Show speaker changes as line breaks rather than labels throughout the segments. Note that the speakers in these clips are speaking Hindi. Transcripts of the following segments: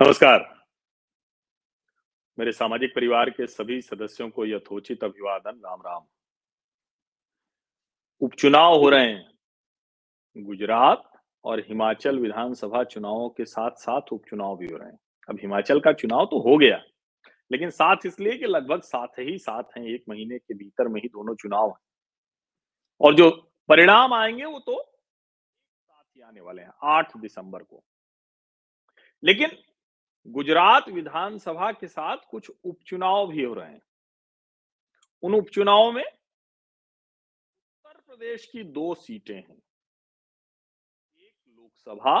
नमस्कार। मेरे सामाजिक परिवार के सभी सदस्यों को यथोचित अभिवादन राम राम उपचुनाव हो रहे हैं। गुजरात और हिमाचल विधानसभा चुनावों के साथ साथ उपचुनाव भी हो रहे हैं। अब हिमाचल का चुनाव तो हो गया, लेकिन साथ इसलिए कि लगभग साथ ही साथ हैं, एक महीने के भीतर में ही दोनों चुनाव हैं। और जो परिणाम आएँगे वो तो साथ ही आने वाले हैं, आठ दिसंबर को। लेकिन गुजरात विधानसभा के साथ कुछ उपचुनाव भी हो रहे हैं। उन उपचुनाव में उत्तर प्रदेश की दो सीटें हैं। एक लोकसभा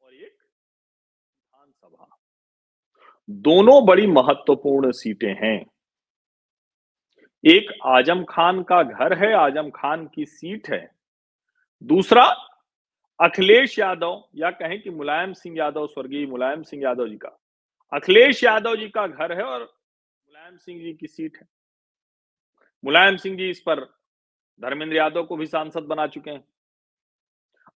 और एक विधानसभा। दोनों बड़ी महत्वपूर्ण सीटें हैं। एक आज़म खान का घर है, आज़म खान की सीट है। दूसरा अखिलेश यादव, या कहें कि मुलायम सिंह यादव, स्वर्गीय मुलायम सिंह यादव जी का। अखिलेश यादव जी का घर है और मुलायम सिंह जी की सीट है। मुलायम सिंह जी इस पर धर्मेंद्र यादव को भी सांसद बना चुके हैं।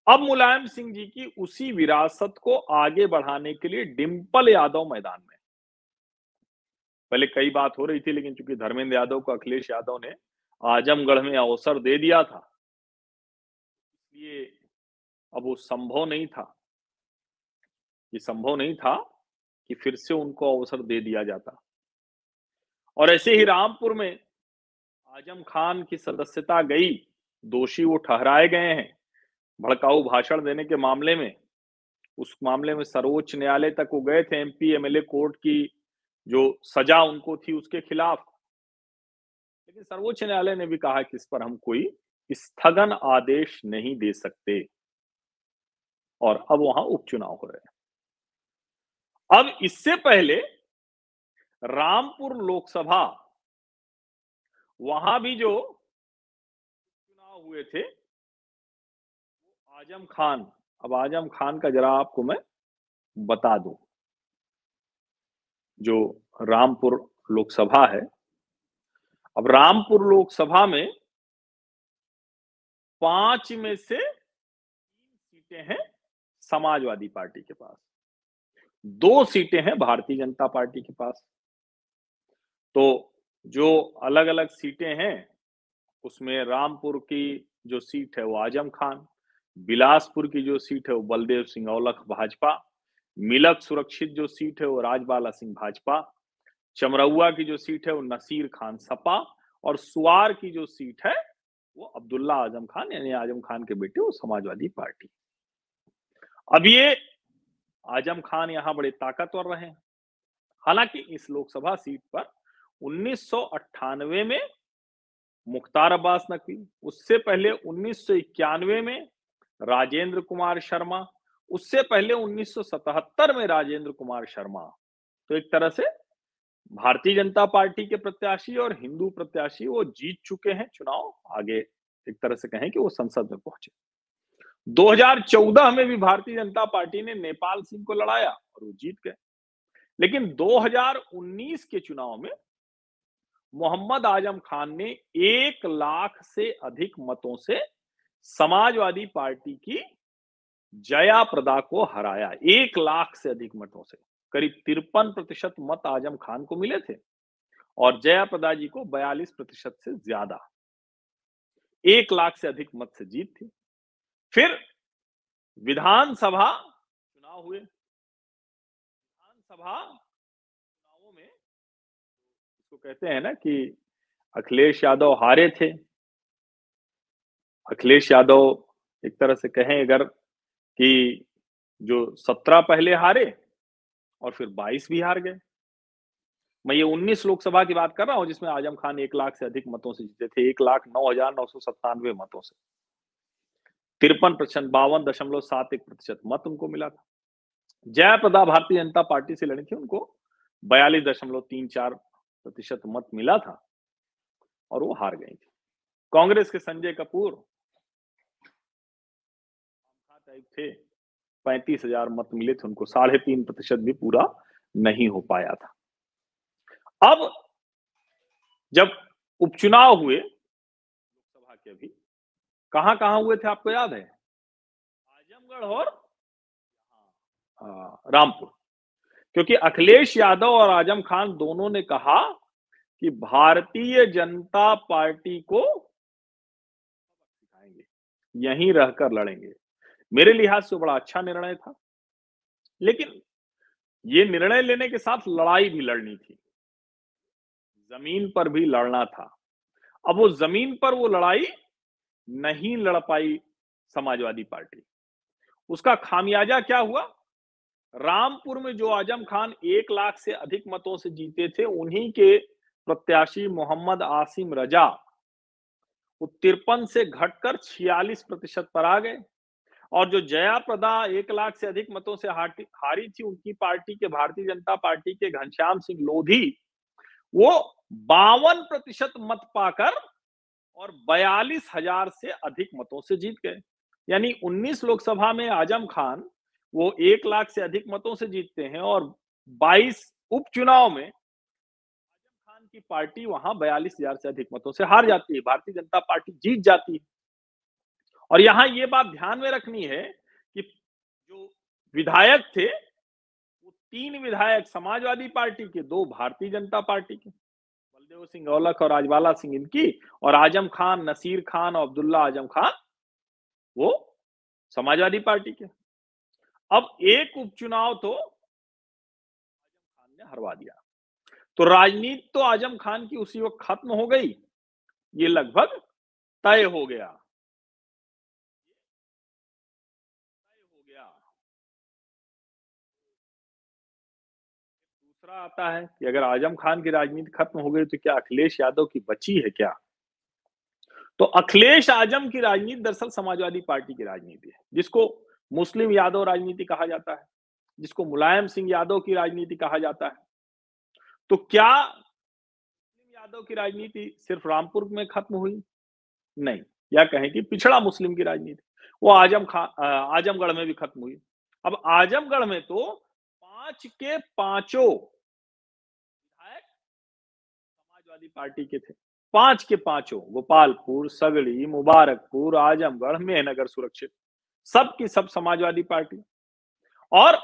अब मुलायम सिंह जी की उसी विरासत को आगे बढ़ाने के लिए डिम्पल यादव मैदान में। पहले कई बात हो रही थी, लेकिन चूँकि धर्मेंद्र यादव को अखिलेश यादव ने आजमगढ़ में अवसर दे दिया था, इसलिए अब वो संभव नहीं था। ये संभव नहीं था कि फिर से उनको अवसर दे दिया जाता। और ऐसे ही रामपुर में आज़म खान की सदस्यता गई, दोषी वो ठहराए गए हैं। भड़काऊ भाषण देने के मामले में, उस मामले में सर्वोच्च न्यायालय तक वो गए थे एमपी, एमएलए कोर्ट की जो सजा उनको थी उसके खिलाफ। लेकिन सर्वोच्च न्यायालय ने भी कहा कि इस पर हम कोई स्थगन आदेश नहीं दे सकते। और अब वहाँ उपचुनाव हो रहे हैं। अब इससे पहले रामपुर लोकसभा, वहाँ भी जो चुनाव हुए थे आज़म खान, अब आज़म खान का जरा आपको मैं बता दूँ। जो रामपुर लोकसभा है, अब रामपुर लोकसभा में पाँच में से तीन सीटें हैं। समाजवादी पार्टी के पास। दो सीटें हैं भारतीय जनता पार्टी के पास। तो जो अलग अलग सीटें हैं, उसमें रामपुर की जो सीट है वो आज़म खान, बिलासपुर की जो सीट है वो बलदेव सिंह औलख भाजपा, मिलक सुरक्षित जो सीट है वो राजबाला सिंह भाजपा, चमरौआ की जो सीट है वो नसीर खान सपा और सुआर की जो सीट है वो अब्दुल्ला आज़म खान, यानी आज़म खान के बेटे वो समाजवादी पार्टी। अब ये आज़म खान यहाँ बड़े ताकतवर रहे हालाँकि इस लोकसभा सीट पर उन्नीस में मुख्तार अब्बास नकवी, उससे पहले उन्नीस सौ इक्यानवे में राजेंद्र कुमार शर्मा, उससे पहले 1977 में राजेंद्र कुमार शर्मा। तो एक तरह से भारतीय जनता पार्टी के प्रत्याशी और हिंदू प्रत्याशी वो जीत चुके हैं, चुनाव आगे एक तरह से कहें कि वो संसद में पहुँचे। 2014 में भी भारतीय जनता पार्टी ने नेपाल सिंह को लड़ाया और वो जीत गए। लेकिन 2019 के चुनाव में मोहम्मद आज़म खान ने एक लाख से अधिक मतों से समाजवादी पार्टी की जया प्रदा को हराया, एक लाख से अधिक मतों से। करीब तिरपन प्रतिशत मत आज़म खान को मिले थे और जया प्रदा जी को बयालीस प्रतिशत से ज़्यादा, एक लाख से अधिक मत से जीत थी। फिर विधानसभा चुनाव हुए। विधानसभा चुनावों में इसको कहते हैं ना कि अखिलेश यादव हारे थे। अखिलेश यादव एक तरह से कहें अगर कि जो सत्रह पहले हारे और फिर बाईस भी हार गए। मैं ये उन्नीस लोकसभा की बात कर रहा हूँ जिसमें आज़म खान एक लाख से अधिक मतों से जीते थे, एक लाख नौ हज़ार नौ सौ सत्तानवे मतों से। तिरपन प्रतिशत, बावन दशमलव सात एक प्रतिशत मत उनको मिला था। जयप्रदा भारतीय जनता पार्टी से लड़ी थी उनको बयालीस दशमलव तीन चार प्रतिशत मत मिला था और वो हार गई थी। कांग्रेस के संजय कपूर थे, पैंतीस हज़ार मत मिले थे उनको, साढ़े तीन प्रतिशत भी पूरा नहीं हो पाया था। अब जब उपचुनाव हुए, लोकसभा के अभी कहाँ कहाँ हुए थे आपको याद है? आजमगढ़ और रामपुर। क्योंकि अखिलेश यादव और आज़म खान दोनों ने कहा कि भारतीय जनता पार्टी को सिखाएँगे यहीं रहकर लड़ेंगे। मेरे लिहाज से बड़ा अच्छा निर्णय था। लेकिन ये निर्णय लेने के साथ लड़ाई भी लड़नी थी। ज़मीन पर भी लड़ना था। अब वो ज़मीन पर वो लड़ाई नहीं लड़ पाई समाजवादी पार्टी। उसका खामियाजा क्या हुआ? रामपुर में जो आज़म खान एक लाख से अधिक मतों से जीते थे, उन्हीं के प्रत्याशी मोहम्मद आसिम रजा वो तिरपन से घटकर छियालीस प्रतिशत पर आ गए। और जो जया प्रदा एक लाख से अधिक मतों से हारी थी, उनकी पार्टी के, भारतीय जनता पार्टी के घनश्याम सिंह लोधी, वो बावन प्रतिशत मत पाकर और बयालीस हज़ार से अधिक मतों से जीत गए। यानी 19 लोकसभा में आज़म खान वो एक लाख से अधिक मतों से जीतते हैं और 22 उपचुनाव में आज़म खान की पार्टी वहाँ बयालीस हज़ार से अधिक मतों से हार जाती है। भारतीय जनता पार्टी जीत जाती है। और यहाँ ये बात ध्यान में रखनी है कि जो विधायक थे, वो तीन विधायक समाजवादी पार्टी के, दो भारतीय जनता पार्टी के। बलदेव सिंह, औलख और राजवाला सिंह इनकी, और आज़म खान, नसीर खान, और अब्दुल्ला आज़म खान, वो समाजवादी पार्टी के। अब एक उपचुनाव तो आज़म खान ने हरवा दिया। तो राजनीति तो आज़म खान की उसी वक्त खत्म हो गई। ये लगभग तय हो गया। दूसरा आता है कि अगर आज़म खान की राजनीति खत्म हो गई तो क्या अखिलेश यादव की बची है क्या? तो अखिलेश आज़म की राजनीति दरअसल समाजवादी पार्टी की राजनीति है, जिसको मुस्लिम यादव राजनीति कहा जाता है, जिसको मुलायम सिंह यादव की राजनीति कहा जाता है। तो क्या मुस्लिम यादव की राजनीति सिर्फ़ रामपुर में खत्म हुई? नहीं, या कहें कि पिछड़ा मुस्लिम की राजनीति, वो आज़म खान आजमगढ़ में भी खत्म हुई। अब आजमगढ़ में तो पाँच के पाँचों समाजवादी पार्टी के थे। पाँच के पाँचों, गोपालपुर, सगड़ी, मुबारकपुर, आजमगढ़, मेहनगर सुरक्षित। सब की सब समाजवादी पार्टी। और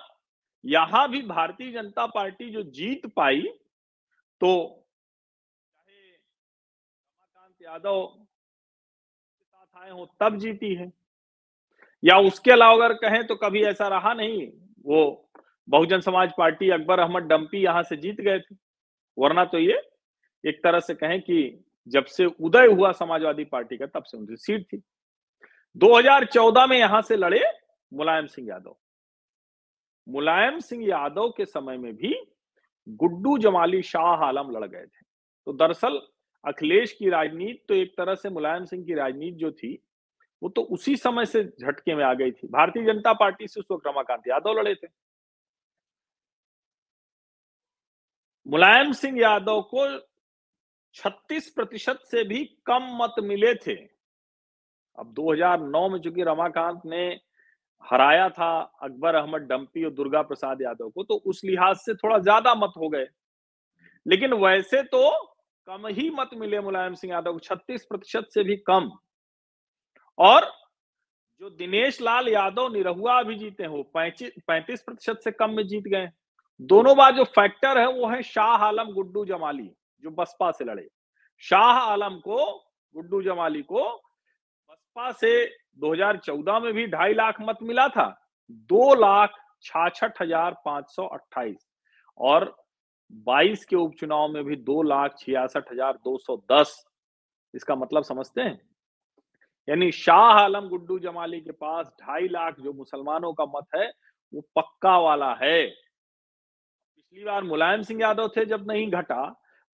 यहाँ भी भारतीय जनता पार्टी जो जीत पाई तो चाहे रमाकांत यादव के साथ आए हो, तब जीती है। या उसके अलावा अगर कहें तो कभी ऐसा रहा नहीं। वो बहुजन समाज पार्टी अकबर अहमद डंपी यहाँ से जीत गए थे। वरना तो ये एक तरह से कहें कि जब से उदय हुआ समाजवादी पार्टी का, तब से उनकी सीट थी। 2014 में यहाँ से लड़े मुलायम सिंह यादव। मुलायम सिंह यादव के समय में भी गुड्डू जमाली शाह आलम लड़ गए थे। तो दरअसल अखिलेश की राजनीति तो एक तरह से मुलायम सिंह की राजनीति जो थी, वो तो उसी समय से झटके में आ गई थी। भारतीय जनता पार्टी से उस वक्त रमाकांत यादव लड़े थे। मुलायम सिंह यादव को 36 प्रतिशत से भी कम मत मिले थे। अब 2009 में चूँकि रमाकांत ने हराया था अकबर अहमद डंपी और दुर्गा प्रसाद यादव को तो उस लिहाज से थोड़ा ज़्यादा मत हो गए। लेकिन वैसे तो कम ही मत मिले मुलायम सिंह यादव को, छत्तीस प्रतिशत से भी कम। और जो दिनेश लाल यादव निरहुआ भी जीते हो पैंतीस प्रतिशत से कम में जीत गए। दोनों बार जो फैक्टर है वो है शाह आलम गुड्डू जमाली, जो बसपा से लड़े। शाह आलम को, गुड्डू जमाली को बसपा से 2014 में भी ढाई लाख मत मिला था। दो लाख छाछठ हज़ार पाँच सौ अट्ठाईस और 22 के उपचुनाव में भी दो लाख छियासठ हज़ार दो सौ दस। इसका मतलब समझते हैं? यानी शाह आलम, गुड्डू जमाली के पास ढाई लाख जो मुसलमानों का मत है, वो पक्का वाला है। पिछली बार मुलायम सिंह यादव थे जब नहीं घटा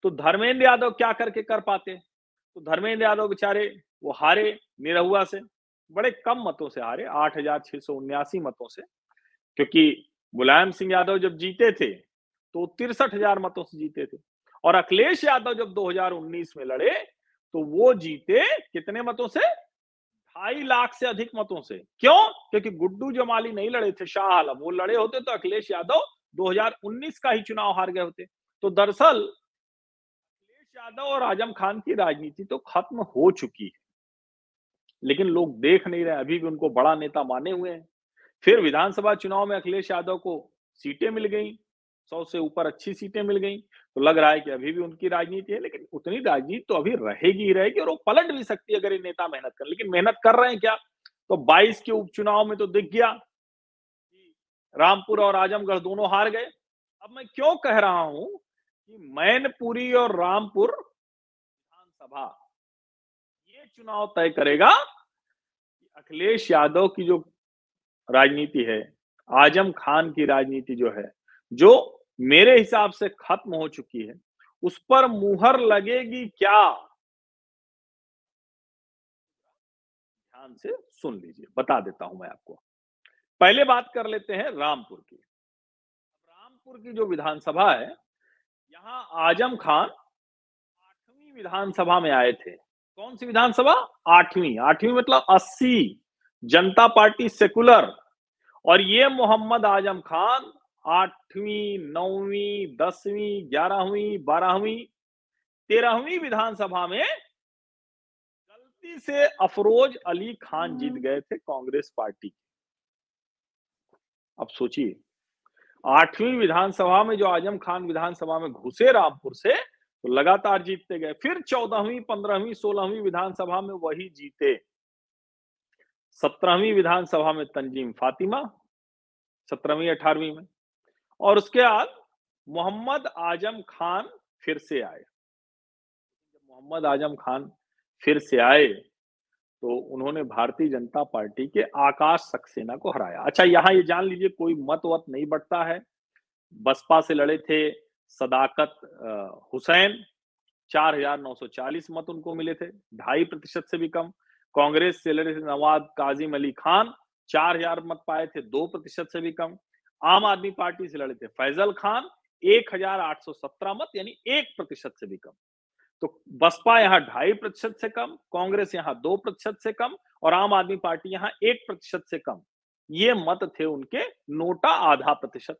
तो धर्मेंद्र यादव क्या करके कर पाते तो धर्मेंद्र यादव बेचारे, वो हारे निरहुआ से, बड़े कम मतों से हारे, आठ हज़ार छह सौ उन्यासी मतों से। क्योंकि मुलायम सिंह यादव जब जीते थे तो तिरसठ हज़ार मतों से जीते थे। और अखिलेश यादव जब 2019 में लड़े तो वो जीते कितने मतों से? ढाई लाख से अधिक मतों से। क्यों? क्योंकि गुड्डू जमाली नहीं लड़े थे, शाह आलम। वो लड़े होते तो अखिलेश यादव 2019 का ही चुनाव हार गए होते। तो दरअसल यादव और आज़म खान की राजनीति तो खत्म हो चुकी है। लेकिन लोग देख नहीं रहे, अभी भी उनको बड़ा नेता माने हुए हैं। फिर विधानसभा चुनाव में अखिलेश यादव को सीटें मिल गई, सौ से ऊपर अच्छी सीटें मिल गई। तो लग रहा है कि अभी भी उनकी राजनीति है, लेकिन उतनी राजनीति तो अभी रहेगी ही रहेगी और वो पलट भी सकती है अगर ये नेता मेहनत कर। लेकिन मेहनत कर रहे हैं क्या? तो 22 के उपचुनाव में तो दिख गया रामपुर और आजमगढ़ दोनों हार गए। अब मैं क्यों कह रहा हूँ कि मैनपुरी और रामपुर विधानसभा, ये चुनाव तय करेगा कि अखिलेश यादव की जो राजनीति है, आज़म खान की राजनीति जो है, जो मेरे हिसाब से खत्म हो चुकी है, उस पर मुहर लगेगी क्या? ध्यान से सुन लीजिए, बता देता हूँ मैं आपको। पहले बात कर लेते हैं रामपुर की। रामपुर की जो विधानसभा है यहाँ आज़म खान आठवीं विधानसभा में आए थे। कौन सी विधानसभा? आठवीं। आठवीं मतलब अस्सी। जनता पार्टी सेकुलर। और ये मोहम्मद आज़म खान आठवीं नौवीं दसवीं ग्यारहवीं बारहवीं तेरहवीं विधानसभा में गलती से अफरोज अली खान जीत गए थे कांग्रेस पार्टी अब सोचिए। आठवीं विधानसभा में, जो आज़म खान विधानसभा में घुसे रामपुर से तो लगातार जीतते गए। फिर चौदहवीं, पंद्रहवीं, सोलहवीं विधानसभा में वही जीते। सत्रहवीं विधानसभा में तंजीम फातिमा, सत्रहवीं, अठारहवीं में। और उसके बाद मोहम्मद आज़म खान फिर से आए। मोहम्मद आज़म खान फिर से आए। तो उन्होंने भारतीय जनता पार्टी के आकाश सक्सेना को हराया। अच्छा यहाँ ये जान लीजिए कोई मत वत नहीं बढ़ता है। बसपा से लड़े थे सदाकत हुसैन 4,940 मत उनको मिले थे ढाई प्रतिशत से भी कम। कांग्रेस से लड़े थे नवाब काजिम अली खान चार हज़ार मत पाए थे दो प्रतिशत से भी कम। आम आदमी पार्टी से लड़े थे फैजल खान एक हज़ार आठ सौ सत्रह मत यानी एक प्रतिशत से भी कम। तो बसपा यहाँ ढाई प्रतिशत से कम, कांग्रेस यहाँ दो प्रतिशत से कम और आम आदमी पार्टी यहाँ एक प्रतिशत से कम। ये मत थे उनके नोटा आधा प्रतिशत।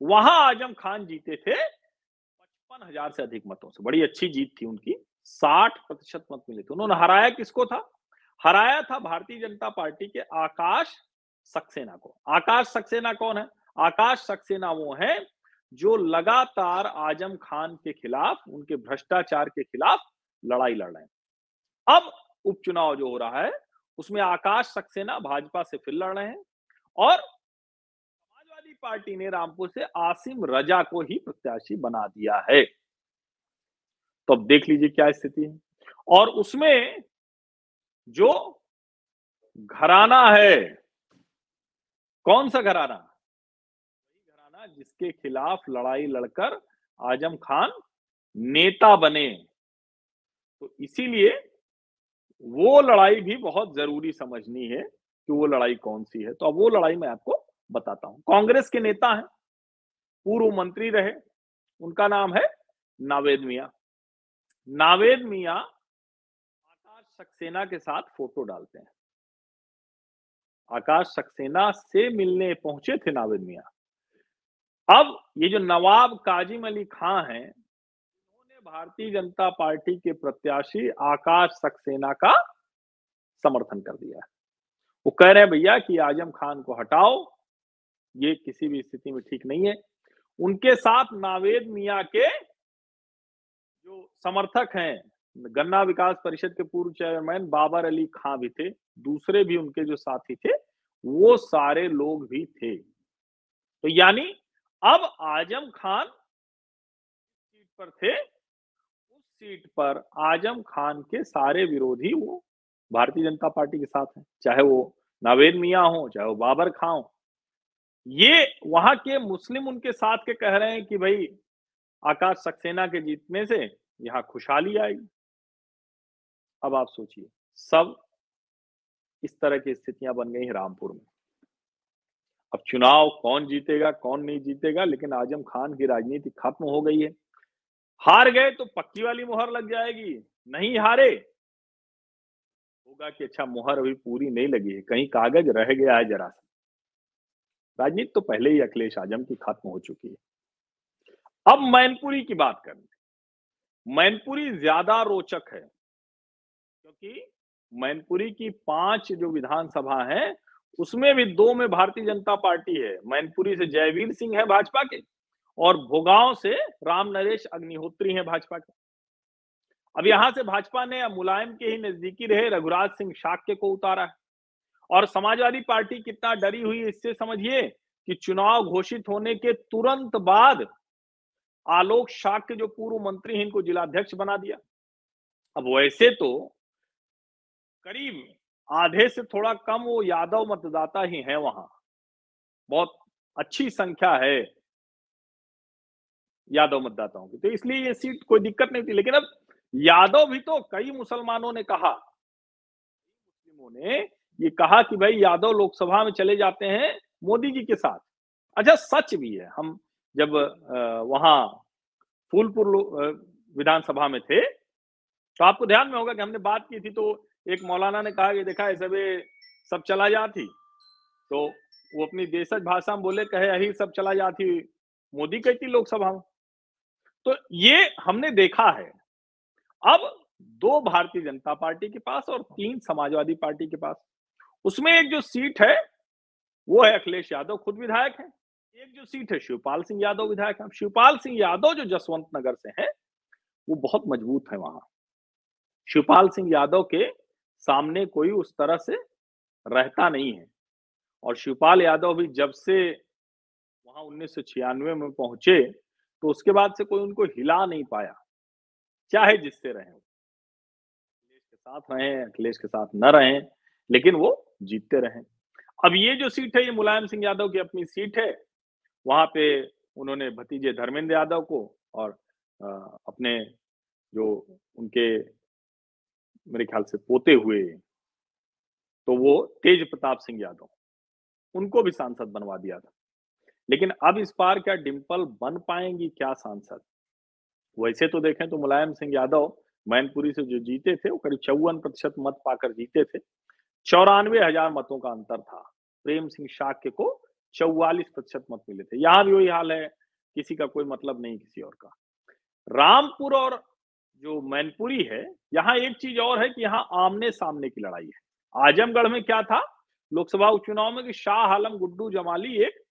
वहाँ आज़म खान जीते थे पचपन हज़ार से अधिक मतों से। बड़ी अच्छी जीत थी उनकी। साठ प्रतिशत मत मिले थे। उन्होंने हराया किसको था? हराया था भारतीय जनता पार्टी के आकाश सक्सेना को। आकाश सक्सेना कौन है? आकाश सक्सेना वो है जो लगातार आज़म खान के खिलाफ, उनके भ्रष्टाचार के खिलाफ लड़ाई लड़ रहे हैं। अब उपचुनाव जो हो रहा है, उसमें आकाश सक्सेना भाजपा से फिर लड़ रहे हैं और समाजवादी पार्टी ने रामपुर से आसिम रजा को ही प्रत्याशी बना दिया है। तो अब देख लीजिए क्या स्थिति है। और उसमें जो घराना है, कौन सा घराना? जिसके खिलाफ लड़ाई लड़कर आज़म खान नेता बने। तो इसीलिए वो लड़ाई भी बहुत ज़रूरी समझनी है कि वो लड़ाई कौन सी है। तो अब वो लड़ाई मैं आपको बताता हूँ। कांग्रेस के नेता हैं, पूर्व मंत्री रहे, उनका नाम है नावेद मिया। नावेद मिया आकाश सक्सेना के साथ फ़ोटो डालते हैं। आकाश सक्सेना से मिलने पहुँचे थे नावेद मिया। अब ये जो नवाब काजिम अली खां हैं, उन्होंने भारतीय जनता पार्टी के प्रत्याशी आकाश सक्सेना का समर्थन कर दिया वो कह रहे हैं, भैया, कि आज़म खान को हटाओ, ये किसी भी स्थिति में ठीक नहीं है। उनके साथ नावेद मिया के जो समर्थक हैं, गन्ना विकास परिषद के पूर्व चेयरमैन बाबर अली खां भी थे, दूसरे भी उनके जो साथी थे, वो सारे लोग भी थे। तो यानी अब आज़म खान सीट पर थे? उस सीट पर आज़म खान के सारे विरोधी वो भारतीय जनता पार्टी के साथ हैं, चाहे वो नावेद मियाँ हो, चाहे वो बाबर खां हो। ये वहाँ के मुस्लिम उनके साथ के कह रहे हैं कि भाई, आकाश सक्सेना के जीतने से यहाँ खुशहाली आएगी अब आप सोचिए, सब इस तरह की स्थितियाँ बन गई रामपुर में। अब चुनाव कौन जीतेगा, कौन नहीं जीतेगा, लेकिन आज़म खान की राजनीति खत्म हो गई है। हार गए तो पक्की वाली मुहर लग जाएगी, नहीं हारे, होगा कि अच्छा मुहर अभी पूरी नहीं लगी है, कहीं कागज़ रह गया है जरा सा। राजनीति तो पहले ही अखिलेश आज़म की खत्म हो चुकी है। अब मैनपुरी की बात करें, मैनपुरी ज़्यादा रोचक है, क्योंकि मैनपुरी की पाँच जो विधानसभा है उसमें भी दो में भारतीय जनता पार्टी है। मैनपुरी से जयवीर सिंह है भाजपा के और भोगांव से राम नरेश अग्निहोत्री हैं भाजपा के। अब यहाँ से भाजपा ने मुलायम के ही नजदीकी रहे रघुराज सिंह शाक्य को उतारा है। और समाजवादी पार्टी कितना डरी हुई इससे समझिए कि चुनाव घोषित होने के तुरंत बाद आलोक शाक्य, जो पूर्व मंत्री हैं, इनको जिलाध्यक्ष बना दिया। अब वैसे तो करीब आधे से थोड़ा कम वो यादव मतदाता ही है वहाँ। बहुत अच्छी संख्या है यादव मतदाताओं की। तो इसलिए ये सीट कोई दिक्कत नहीं थी। लेकिन अब यादव भी तो कई मुसलमानों ने कहा। मुस्लिमों ने ये कहा कि भाई यादव लोकसभा में चले जाते हैं मोदी जी के साथ। अच्छा सच भी है। हम जब वहाँ फूलपुर विधानसभा में थे तो आपको ध्यान में होगा कि हमने बात की थी तो एक मौलाना ने कहा कि देखा सब सब चला जाती। तो वो अपनी देशज भाषा में बोले, कहे, यही सब चला जाती। मोदी कहती लोकसभा में तो ये हमने देखा है। अब दो भारतीय जनता पार्टी के पास और तीन समाजवादी पार्टी के पास, उसमें एक जो सीट है, वो है अखिलेश यादव, खुद विधायक है। एक जो सीट है, शिवपाल सिंह यादव विधायक है। शिवपाल सिंह यादव जो जसवंत नगर से है, वो बहुत मज़बूत है वहाँ। शिवपाल सिंह यादव के सामने कोई उस तरह से रहता नहीं है। और शिवपाल यादव भी जब से वहाँ उन्नीस सौ छियानवे में पहुँचे तो उसके बाद से कोई उनको हिला नहीं पाया, चाहे जिससे रहे अखिलेश के साथ रहे, अखिलेश के साथ न रहे, लेकिन वो जीतते रहे। अब ये जो सीट है, ये मुलायम सिंह यादव की अपनी सीट है। वहाँ पे उन्होंने भतीजे धर्मेंद्र यादव को और अपने जो उनके मेरे ख्याल से पोते हुए। तो वो तेज प्रताप सिंह यादव, उनको भी सांसद बनवा दिया था। लेकिन अब इस बार क्या डिम्पल बन पाएँगी, क्या सांसद? वैसे तो देखें तो मुलायम सिंह यादव मैनपुरी से जो जीते थे, वो करीब चौवन प्रतिशत मत पाकर जीते थे। चौरानवे हज़ार मतों का अंतर था। प्रेम सिंह शाक्य को चौवालीस प्रतिशत मत मिले थे। यहाँ भी वही हाल है, किसी का कोई मतलब नहीं किसी और का। रामपुर और जो मैनपुरी है, यहाँ एक चीज़ और है कि यहाँ आमने सामने की लड़ाई है। आजमगढ़ में क्या था? लोकसभा उपचुनाव में कि शाह आलम गुड्डू जमाली एक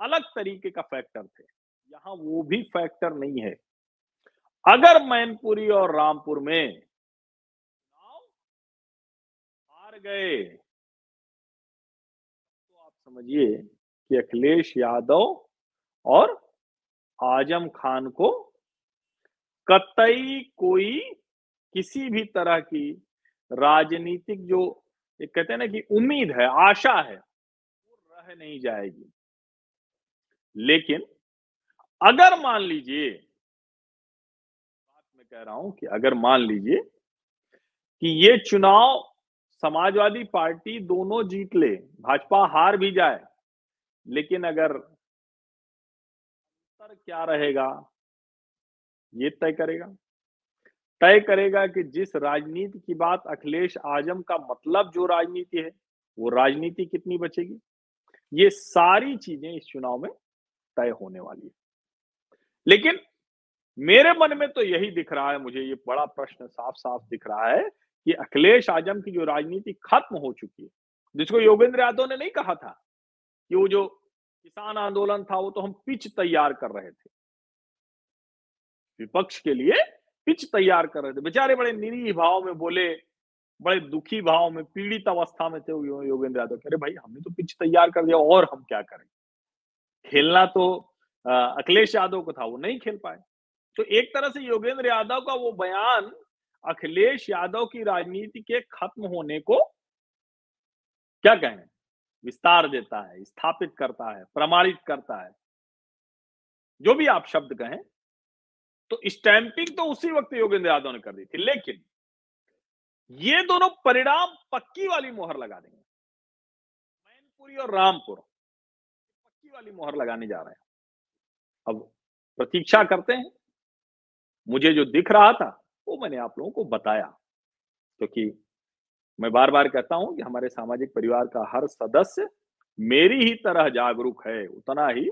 अलग तरीके का फैक्टर थे। यहाँ वो भी फैक्टर नहीं है। अगर मैनपुरी और रामपुर में हार गए तो आप समझिए कि अखिलेश यादव और आज़म खान को कतई कोई किसी भी तरह की राजनीतिक जो एक कहते हैं ना कि उम्मीद है, आशा है, वो रह नहीं जाएगी। लेकिन अगर मान लीजिए, बात मैं कह रहा हूँ कि अगर मान लीजिए कि ये चुनाव समाजवादी पार्टी दोनों जीत ले, भाजपा हार भी जाए, लेकिन अगर अंतर क्या रहेगा? ये तय करेगा। तय करेगा कि जिस राजनीति की बात अखिलेश आज़म का मतलब जो राजनीति है, वो राजनीति कितनी बचेगी? ये सारी चीज़ें इस चुनाव में तय होने वाली है। लेकिन मेरे मन में तो यही दिख रहा है, मुझे ये बड़ा प्रश्न साफ़ साफ़ दिख रहा है कि अखिलेश आज़म की जो राजनीति खत्म हो चुकी है, जिसको योगेंद्र यादव ने नहीं कहा था कि वो जो किसान आंदोलन था, वो तो हम पिच तैयार कर रहे थे। विपक्ष के लिए पिच तैयार कर रहे थे। बेचारे बड़े निरीह भाव में बोले, बड़े दुखी भाव में, पीड़ित अवस्था में थे योगेंद्र यादव। कह रहे, भाई, हमने तो पिच तैयार कर दिया, और हम क्या करें? खेलना तो अखिलेश यादव को था, वो नहीं खेल पाए। तो एक तरह से योगेंद्र यादव का वो बयान, अखिलेश यादव की राजनीति के खत्म होने को क्या कहें? विस्तार देता है, स्थापित करता है, प्रमाणित करता है। जो भी आप शब्द कहें तो स्टैंपिंग तो उसी वक्त योगेंद्र यादव ने कर दी थी, लेकिन ये दोनों परिणाम पक्की वाली मोहर लगा देंगे। मैनपुरी और रामपुर, पक्की वाली मोहर लगाने जा रहे हैं। अब प्रतीक्षा करते हैं। मुझे जो दिख रहा था, वो मैंने आप लोगों को बताया, क्योंकि तो मैं बार बार कहता हूँ कि हमारे सामाजिक परिवार का हर सदस्य मेरी ही तरह जागरूक है, उतना ही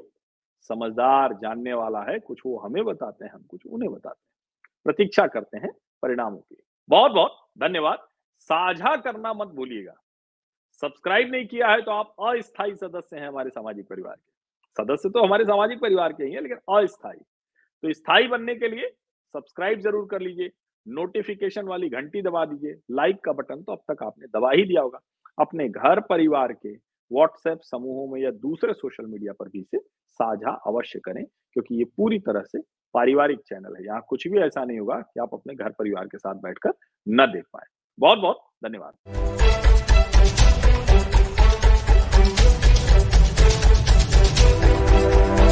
समझदार, जानने वाला है, कुछ वो हमें बताते हैं, हम कुछ उन्हें बताते हैं। प्रतीक्षा करते हैं परिणामों की। बहुत बहुत धन्यवाद। साझा करना मत भूलिएगा। सब्सक्राइब नहीं किया है तो आप अस्थायी सदस्य हैं हमारे सामाजिक परिवार के। सदस्य तो हमारे सामाजिक परिवार के ही हैं, लेकिन अस्थायी। तो स्थायी बनने के लिए सब्सक्राइब ज़रूर कर लीजिए, नोटिफिकेशन वाली घंटी दबा दीजिए, लाइक का बटन तो अब तक आपने दबा ही दिया होगा। अपने घर, परिवार के, व्हाट्सएप समूहों में या दूसरे सोशल मीडिया पर भी इसे साझा अवश्य करें, क्योंकि ये पूरी तरह से पारिवारिक चैनल है। यहाँ कुछ भी ऐसा नहीं होगा कि आप अपने घर परिवार के साथ बैठकर न देख पाए। बहुत बहुत धन्यवाद।